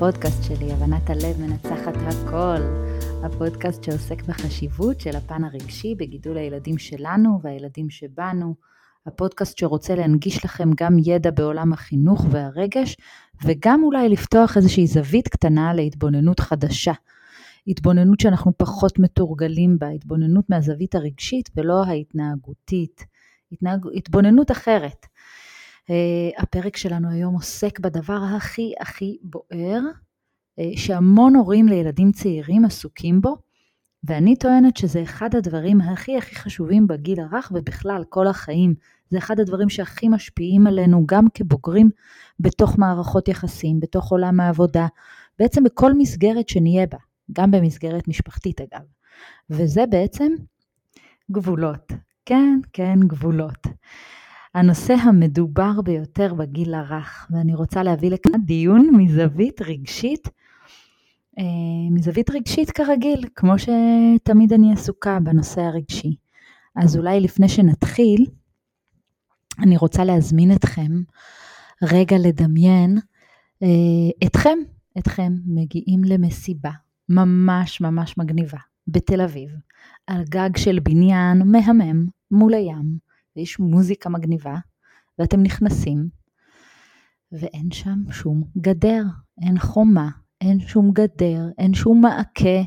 הבאים לפודקאסט שלי, הבנת הלב מנצחת הכל. הפודקאסט שעוסק בחשיבות של הפן הרגשי בגידול הילדים שלנו והילדים שבנו. הפודקאסט שרוצה להנגיש לכם גם ידע בעולם החינוך והרגש, וגם אולי לפתוח איזושהי זווית קטנה להתבוננות חדשה. התבוננות שאנחנו פחות מתורגלים בה, התבוננות מהזווית הרגשית ולא ההתנהגותית. התנהג... התבוננות אחרת. Uh, הפרק שלנו היום עוסק בדבר הכי הכי בוער, uh, שהמון הורים לילדים צעירים עסוקים בו, ואני טוענת שזה אחד הדברים הכי הכי חשובים בגיל הרך ובכלל כל החיים. זה אחד הדברים שהכי משפיעים עלינו גם כבוגרים בתוך מערכות יחסים, בתוך עולם העבודה, בעצם בכל מסגרת שנהיה בה, גם במסגרת משפחתית אגב. וזה בעצם גבולות. כן, כן, גבולות. הנושא המדובר ביותר בגיל הרך, ואני רוצה להביא לכאן דיון מזווית רגשית, אה, מזווית רגשית כרגיל, כמו שתמיד אני עסוקה בנושא הרגשי. אז אולי לפני שנתחיל, אני רוצה להזמין אתכם רגע לדמיין אה, אתכם, אתכם מגיעים למסיבה ממש ממש מגניבה בתל אביב, על גג של בניין מהמם מול הים, ויש מוזיקה מגניבה, ואתם נכנסים, ואין שם שום גדר, אין חומה, אין שום גדר, אין שום מעקה,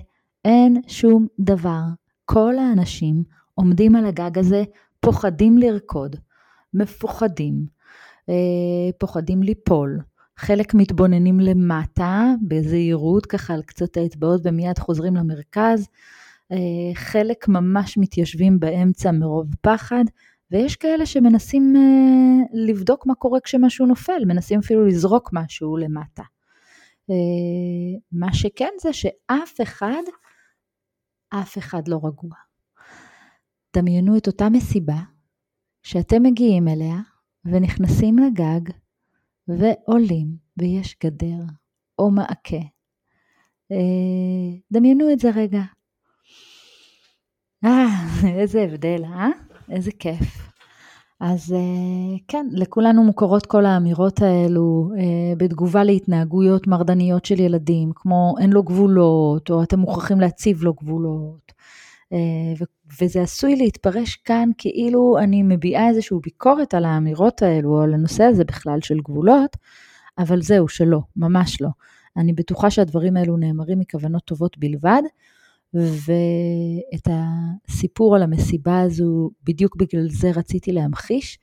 אין שום דבר. כל האנשים עומדים על הגג הזה, פוחדים לרקוד, מפוחדים, אה, פוחדים ליפול. חלק מתבוננים למטה בזהירות, ככה על קצות האצבעות ומיד חוזרים למרכז. אה, חלק ממש מתיישבים באמצע מרוב פחד, ויש כאלה שמנסים אה, לבדוק מה קורה כשמשהו נופל, מנסים אפילו לזרוק משהו למטה. אה, מה שכן זה שאף אחד, אף אחד לא רגוע. דמיינו את אותה מסיבה שאתם מגיעים אליה ונכנסים לגג ועולים ויש גדר או מעקה. דמיינו את זה רגע. אה, איזה הבדל, אה? איזה כיף. אז אה, כן, לכולנו מוכרות כל האמירות האלו אה, בתגובה להתנהגויות מרדניות של ילדים, כמו אין לו גבולות, או אתם מוכרחים להציב לו גבולות. אה, וזה עשוי להתפרש כאן כאילו אני מביעה איזושהי ביקורת על האמירות האלו, או על הנושא הזה בכלל של גבולות, אבל זהו, שלא, ממש לא. אני בטוחה שהדברים האלו נאמרים מכוונות טובות בלבד, ואת הסיפור על המסיבה הזו, בדיוק בגלל זה רציתי להמחיש.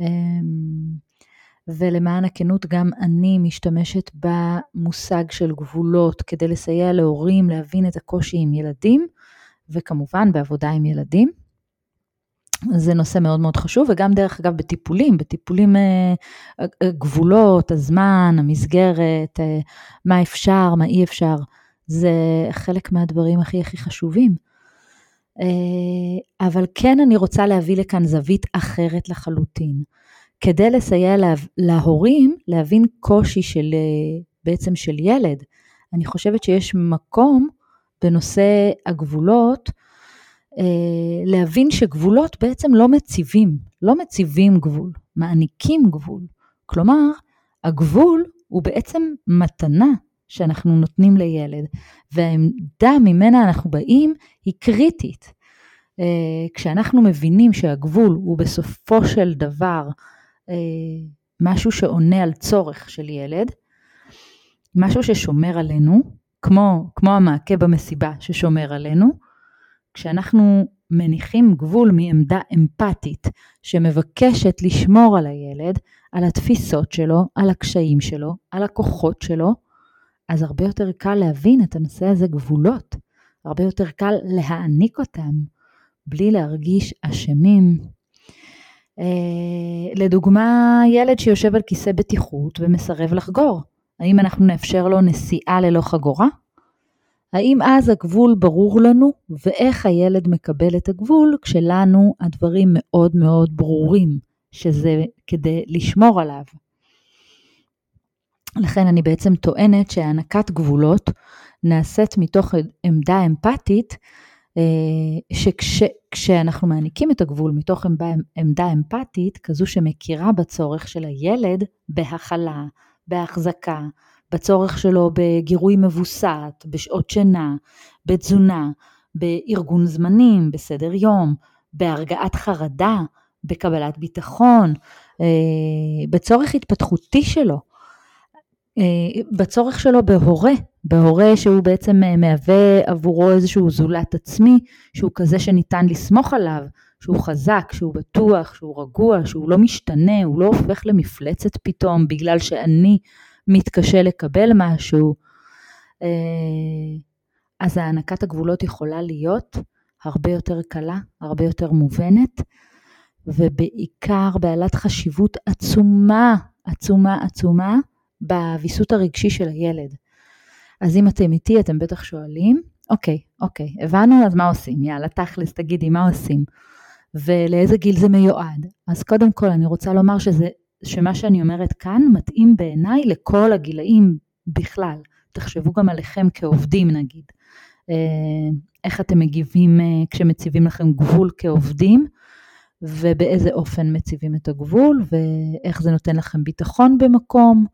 אמ, ולמען הכנות, גם אני משתמשת במושג של גבולות כדי לסייע להורים להבין את הקושי עם ילדים, וכמובן בעבודה עם ילדים. זה נושא מאוד מאוד חשוב, וגם דרך אגב בטיפולים, בטיפולים אה, אה, גבולות, הזמן, המסגרת, אה, מה אפשר, מה אי אפשר. זה חלק מהדברים הכי הכי חשובים. אה, אבל כן אני רוצה להביא לכאן זווית אחרת לחלוטין, כדי לסייע לה, להורים להבין קושי של, אה, בעצם של ילד. אני חושבת שיש מקום בנושא הגבולות, אה, להבין שגבולות בעצם לא מציבים, לא מציבים גבול, מעניקים גבול. כלומר, הגבול הוא בעצם מתנה שאנחנו נותנים לילד, והעמדה ממנה אנחנו באים היא קריטית. אה, כשאנחנו מבינים שהגבול הוא בסופו של דבר אה, משהו שעונה על צורך של ילד, משהו ששומר עלינו, כמו, כמו המעקה במסיבה ששומר עלינו, כשאנחנו מניחים גבול מעמדה אמפתית שמבקשת לשמור על הילד, על התפיסות שלו, על הקשיים שלו, על הכוחות שלו, אז הרבה יותר קל להבין את הנושא הזה גבולות, הרבה יותר קל להעניק אותם בלי להרגיש אשמים. אה, לדוגמה, ילד שיושב על כיסא בטיחות ומסרב לחגור, האם אנחנו נאפשר לו נסיעה ללא חגורה? האם אז הגבול ברור לנו, ואיך הילד מקבל את הגבול כשלנו הדברים מאוד מאוד ברורים, שזה כדי לשמור עליו. לכן אני בעצם טוענת שהענקת גבולות נעשית מתוך עמדה אמפתית שכשאנחנו מעניקים את הגבול מתוך עמדה, אמפתית, כזו שמכירה בצורך של הילד בהכלה, בהחזקה, בצורך שלו בגירוי מבוסת, בשעות שינה, בתזונה, בארגון זמנים, בסדר יום, בהרגעת חרדה, בקבלת ביטחון, אה, בצורך התפתחותי שלו, אה, בצורך שלו בהורה, בהורה שהוא בעצם אה, מהווה עבורו איזשהו זולת עצמי, שהוא כזה שניתן לסמוך עליו, שהוא חזק, שהוא בטוח, שהוא רגוע, שהוא לא משתנה, הוא לא הופך למפלצת פתאום בגלל שאני מתקשה לקבל משהו. אז הענקת הגבולות יכולה להיות הרבה יותר קלה, הרבה יותר מובנת, ובעיקר בעלת חשיבות עצומה, עצומה, עצומה, בוויסות הרגשי של הילד. אז אם אתם איתי, אתם בטח שואלים, אוקיי, אוקיי, הבנו, אז מה עושים? יאללה, תכלס, תגידי, מה עושים? ולאיזה גיל זה מיועד? אז קודם כל, אני רוצה לומר שזה, שמה שאני אומרת כאן מתאים בעיניי לכל הגילאים בכלל. תחשבו גם עליכם כעובדים נגיד. אה, איך אתם מגיבים אה, כשמציבים לכם גבול כעובדים, ובאיזה אופן מציבים את הגבול, ואיך זה נותן לכם ביטחון במקום,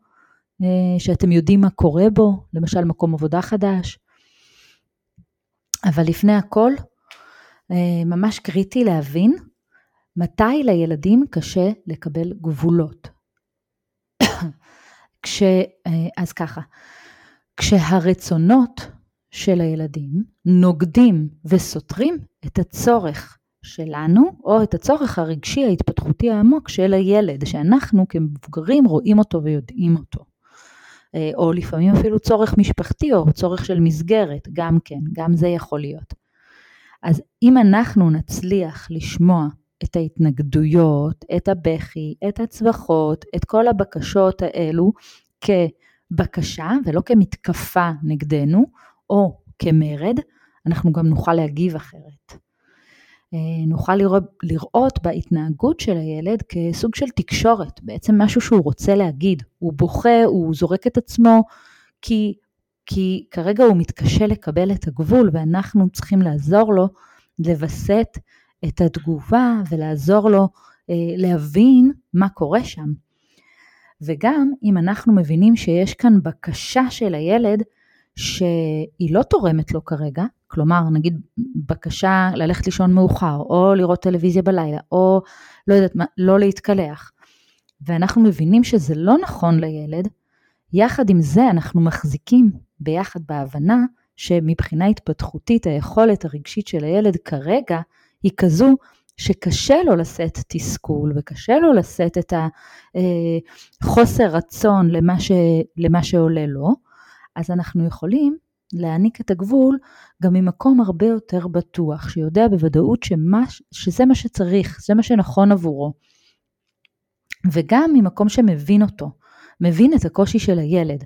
שאתם יודעים מה קורה בו, למשל מקום עבודה חדש. אבל לפני הכל, ממש קריטי להבין מתי לילדים קשה לקבל גבולות. כש, אז ככה, כשהרצונות של הילדים נוגדים וסותרים את הצורך שלנו, או את הצורך הרגשי ההתפתחותי העמוק של הילד, שאנחנו כמבוגרים רואים אותו ויודעים אותו. אה, או לפעמים אפילו צורך משפחתי או צורך של מסגרת, גם כן, גם זה יכול להיות. אז אם אנחנו נצליח לשמוע את ההתנגדויות, את הבכי, את הצווחות, את כל הבקשות האלו כבקשה ולא כמתקפה נגדנו, או כמרד, אנחנו גם נוכל להגיב אחרת. אה, נוכל לראות, לראות בהתנהגות של הילד כסוג של תקשורת, בעצם משהו שהוא רוצה להגיד. הוא בוכה, הוא זורק את עצמו, כי, כי כרגע הוא מתקשה לקבל את הגבול, ואנחנו צריכים לעזור לו לווסת את התגובה ולעזור לו אה, להבין מה קורה שם. וגם אם אנחנו מבינים שיש כאן בקשה של הילד שהיא לא תורמת לו כרגע, כלומר נגיד בקשה ללכת לישון מאוחר, או לראות טלוויזיה בלילה, או לא יודעת מה, לא להתקלח, ואנחנו מבינים שזה לא נכון לילד, יחד עם זה אנחנו מחזיקים ביחד בהבנה שמבחינה התפתחותית היכולת הרגשית של הילד כרגע היא כזו שקשה לו לשאת תסכול וקשה לו לשאת את החוסר אה, רצון למה, ש, למה שעולה לו, אז אנחנו יכולים להעניק את הגבול גם ממקום הרבה יותר בטוח, שיודע בוודאות שמה, שזה מה שצריך, זה מה שנכון עבורו. וגם ממקום שמבין אותו, מבין את הקושי של הילד.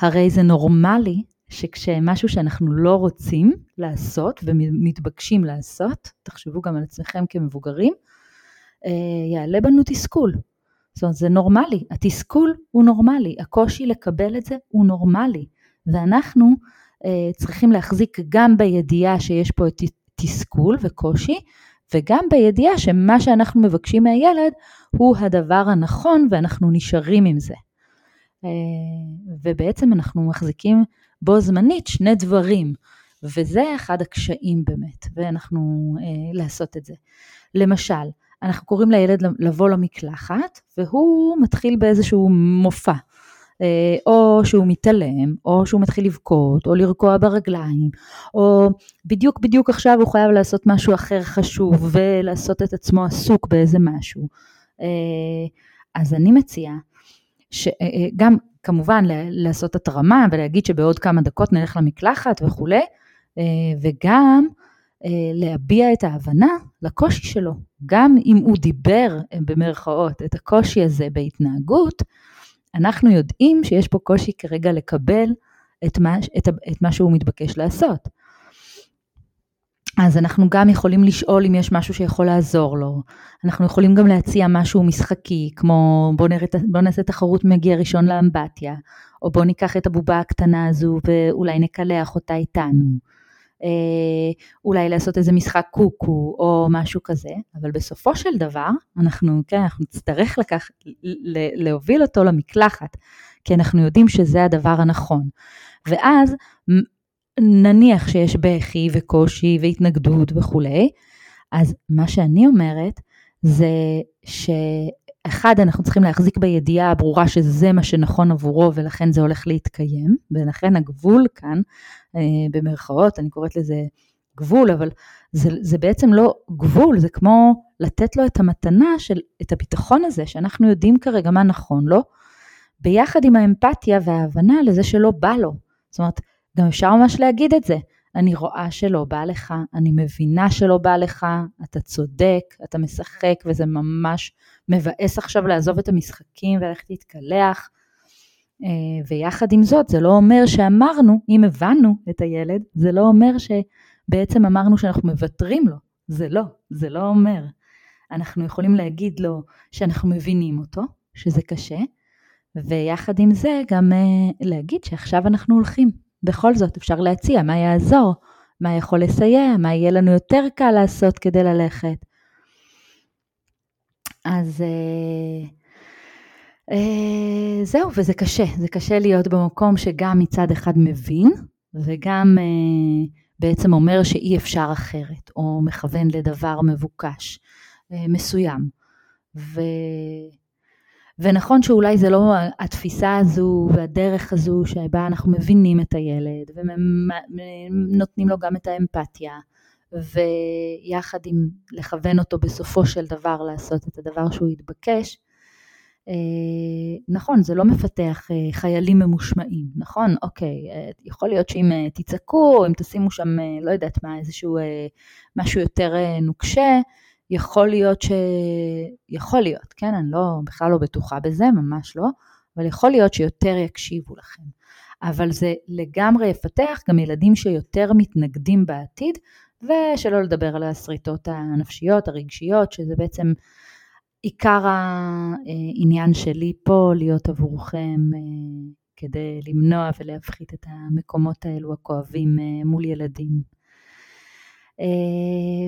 הרי זה נורמלי שכשמשהו שאנחנו לא רוצים לעשות ומתבקשים לעשות, תחשבו גם על עצמכם כמבוגרים, אה, יעלה בנו תסכול. זאת אומרת, זה נורמלי, התסכול הוא נורמלי, הקושי לקבל את זה הוא נורמלי. ואנחנו צריכים להחזיק גם בידיעה שיש פה את תסכול וקושי, וגם בידיעה שמה שאנחנו מבקשים מהילד הוא הדבר הנכון ואנחנו נשארים עם זה. אה, ובעצם אנחנו מחזיקים בו זמנית שני דברים, וזה אחד הקשיים באמת, ואנחנו אה, לעשות את זה. למשל, אנחנו קוראים לילד לבוא למקלחת, והוא מתחיל באיזשהו מופע. אה, או שהוא מתעלם, או שהוא מתחיל לבכות, או לרקוע ברגליים, או בדיוק בדיוק עכשיו הוא חייב לעשות משהו אחר חשוב ולעשות את עצמו עסוק באיזה משהו. אה, אז אני מציעה שגם אה, כמובן לעשות התרמה ולהגיד שבעוד כמה דקות נלך למקלחת וכולי, וגם להביע את ההבנה לקושי שלו. גם אם הוא דיבר במרכאות את הקושי הזה בהתנהגות, אנחנו יודעים שיש פה קושי כרגע לקבל את מה, את, את מה שהוא מתבקש לעשות. אז אנחנו גם יכולים לשאול אם יש משהו שיכול לעזור לו. אנחנו יכולים גם להציע משהו משחקי, כמו בוא, נראה, בוא נעשה תחרות מגיע ראשון לאמבטיה, או בוא ניקח את הבובה הקטנה הזו ואולי נקלח אותה איתנו. אה, אולי לעשות איזה משחק קוקו או משהו כזה, אבל בסופו של דבר, אנחנו, כן, אנחנו נצטרך לקח, להוביל אותו למקלחת, כי אנחנו יודעים שזה הדבר הנכון. ואז נניח שיש בכי וקושי והתנגדות וכולי, אז מה שאני אומרת זה שאחד, אנחנו צריכים להחזיק בידיעה הברורה שזה מה שנכון עבורו ולכן זה הולך להתקיים, ולכן הגבול כאן, אה, במרכאות, אני קוראת לזה גבול, אבל זה, זה בעצם לא גבול, זה כמו לתת לו את המתנה של, את הביטחון הזה, שאנחנו יודעים כרגע מה נכון לו, ביחד עם האמפתיה וההבנה לזה שלא בא לו. זאת אומרת, גם אפשר ממש להגיד את זה. אני רואה שלא בא לך, אני מבינה שלא בא לך, אתה צודק, אתה משחק וזה ממש מבאס עכשיו לעזוב את המשחקים וללכת להתקלח. אה, ויחד עם זאת, זה לא אומר שאמרנו, אם הבנו את הילד, זה לא אומר שבעצם אמרנו שאנחנו מוותרים לו. זה לא, זה לא אומר. אנחנו יכולים להגיד לו שאנחנו מבינים אותו, שזה קשה, ויחד עם זה גם אה, להגיד שעכשיו אנחנו הולכים. בכל זאת אפשר להציע מה יעזור, מה יכול לסייע, מה יהיה לנו יותר קל לעשות כדי ללכת. אז אה, אה, זהו, וזה קשה, זה קשה להיות במקום שגם מצד אחד מבין וגם אה, בעצם אומר שאי אפשר אחרת, או מכוון לדבר מבוקש אה, מסוים. ו... ונכון שאולי זה לא התפיסה הזו והדרך הזו שבה אנחנו מבינים את הילד ונותנים לו גם את האמפתיה ויחד עם לכוון אותו בסופו של דבר לעשות את הדבר שהוא התבקש. אה, נכון, זה לא מפתח אה, חיילים ממושמעים, נכון? אוקיי, אה, יכול להיות שאם תצעקו, אם תשימו שם, לא יודעת מה, איזשהו משהו יותר נוקשה, יכול להיות ש... יכול להיות, כן? אני לא, בכלל לא בטוחה בזה, ממש לא, אבל יכול להיות שיותר יקשיבו לכם. אבל זה לגמרי יפתח גם ילדים שיותר מתנגדים בעתיד, ושלא לדבר על השריטות הנפשיות, הרגשיות, שזה בעצם עיקר העניין שלי פה, להיות עבורכם אה, כדי למנוע ולהפחית את המקומות האלו הכואבים אה, מול ילדים. אה,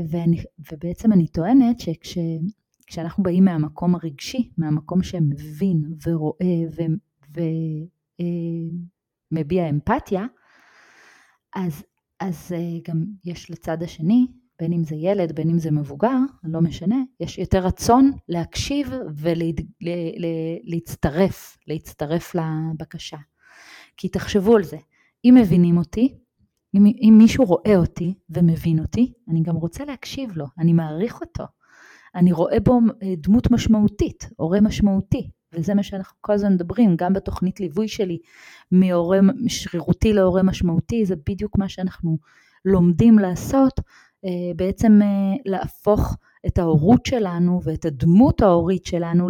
ואני, ובעצם אני טוענת שכשאנחנו באים מהמקום הרגשי, מהמקום שמבין ורואה ומביע אה, אמפתיה, אז, אז אה, גם יש לצד השני, בין אם זה ילד, בין אם זה מבוגר, לא משנה, יש יותר רצון להקשיב ולהצטרף, להצטרף לבקשה. כי תחשבו על זה, אם מבינים אותי, אם, אם מישהו רואה אותי ומבין אותי, אני גם רוצה להקשיב לו, אני מעריך אותו. אני רואה בו אה, דמות משמעותית, הורה משמעותי, וזה מה שאנחנו כל הזמן מדברים, גם בתוכנית ליווי שלי, מהורה שרירותי להורה משמעותי, זה בדיוק מה שאנחנו לומדים לעשות, אה, בעצם אה, להפוך את ההורות שלנו ואת הדמות ההורית שלנו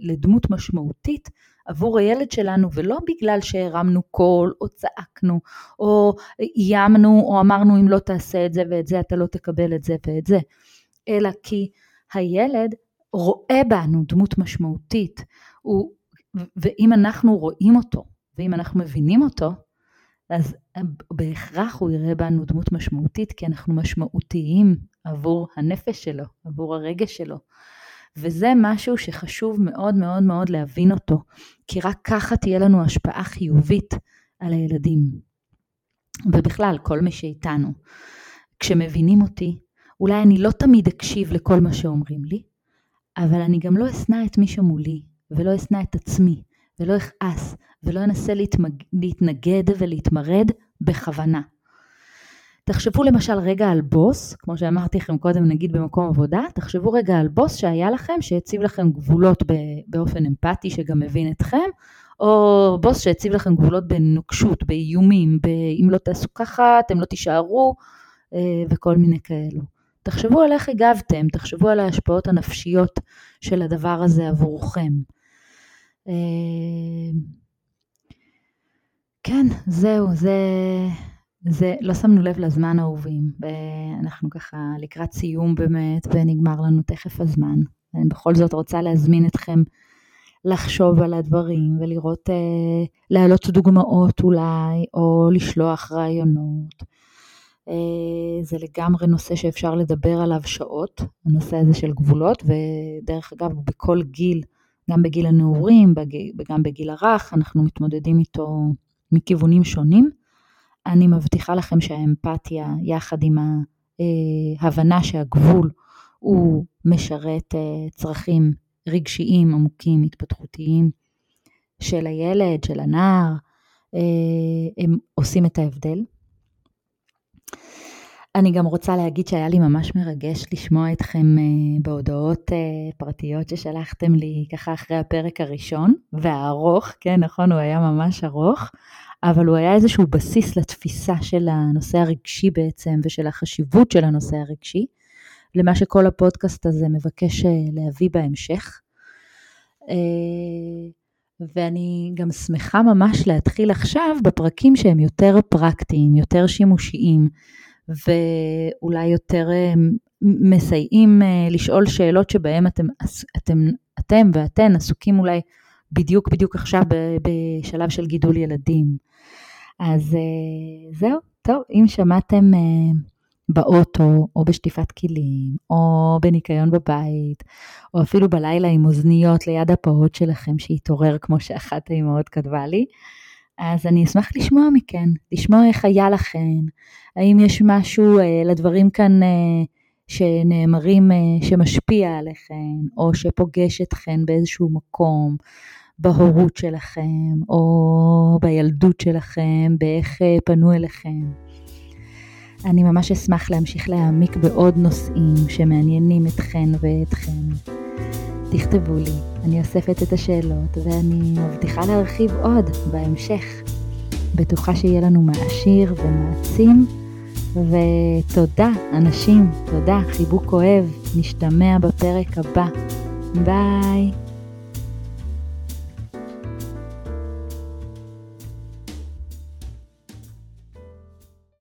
לדמות משמעותית עבור הילד שלנו, ולא בגלל שהרמנו קול, או צעקנו, או איימנו, או אמרנו אם לא תעשה את זה ואת זה אתה לא תקבל את זה ואת זה, אלא כי הילד רואה בנו דמות משמעותית, הוא, ואם אנחנו רואים אותו, ואם אנחנו מבינים אותו, אז בהכרח הוא יראה בנו דמות משמעותית, כי אנחנו משמעותיים עבור הנפש שלו, עבור הרגש שלו. וזה משהו שחשוב מאוד מאוד מאוד להבין אותו, כי רק ככה תהיה לנו השפעה חיובית על הילדים. ובכלל, כל מי שאיתנו. כשמבינים אותי, אולי אני לא תמיד אקשיב לכל מה שאומרים לי, אבל אני גם לא אשנא את מי שמולי, ולא אשנא את עצמי, ולא אכעס, ולא אנסה להתמג... להתנגד ולהתמרד בכוונה. תחשבו למשל רגע על בוס, כמו שאמרתי לכם קודם נגיד במקום עבודה, תחשבו רגע על בוס שהיה לכם, שהציב לכם גבולות באופן אמפתי שגם מבין אתכם, או בוס שהציב לכם גבולות בנוקשות, באיומים, אם לא תעשו ככה אתם לא תישארו אה, וכל מיני כאלו. תחשבו על איך הגבתם, תחשבו על ההשפעות הנפשיות של הדבר הזה עבורכם. אה, כן, זהו, זה, זה, לא שמנו לב לזמן אהובים, אנחנו ככה לקראת סיום באמת, ונגמר לנו תכף הזמן. אני בכל זאת רוצה להזמין אתכם לחשוב על הדברים ולראות, אה, להעלות דוגמאות אולי, או לשלוח רעיונות. אה, זה לגמרי נושא שאפשר לדבר עליו שעות, הנושא הזה של גבולות, ודרך אגב, בכל גיל, גם בגיל הנעורים וגם בגיל הרך, אנחנו מתמודדים איתו מכיוונים שונים. אני מבטיחה לכם שהאמפתיה, יחד עם ההבנה שהגבול הוא משרת אה, צרכים רגשיים עמוקים, התפתחותיים של הילד, של הנער, אה, הם עושים את ההבדל. אני גם רוצה להגיד שהיה לי ממש מרגש לשמוע אתכם אה, בהודעות פרטיות ששלחתם לי ככה אחרי הפרק הראשון, והארוך, כן נכון, הוא היה ממש ארוך, אבל הוא היה איזשהו בסיס לתפיסה של הנושא הרגשי בעצם ושל החשיבות של הנושא הרגשי. למה שכל הפודקאסט הזה מבקש אה, להביא בהמשך. אה, ואני גם שמחה ממש להתחיל עכשיו בפרקים שהם יותר פרקטיים, יותר שימושיים, ואולי יותר אה, מסייעים לשאול שאלות שבהם אתם, אתם, אתם ואתן עסוקים אולי בדיוק בדיוק עכשיו בשלב של גידול ילדים. אז זהו, טוב, אם שמעתם באוטו, או בשטיפת כלים, או בניקיון בבית, או אפילו בלילה עם אוזניות ליד הפעוט שלכם שהתעורר, כמו שאחת האימהות כתבה לי. אז אני אשמח לשמוע מכן, לשמוע איך היה לכן, האם יש משהו אה, לדברים כאן אה, שנאמרים אה, שמשפיע עליכן, או שפוגש אתכן באיזשהו מקום, בהורות שלכם, או בילדות שלכם, באיך אה, פנו אליכם. אני ממש אשמח להמשיך להעמיק בעוד נושאים שמעניינים אתכן ואתכם. תכתבו לי, אני אוספת את השאלות ואני מבטיחה להרחיב עוד בהמשך. בטוחה שיהיה לנו מעשיר ומעצים, ותודה אנשים, תודה, חיבוק אוהב, נשתמע בפרק הבא. ביי.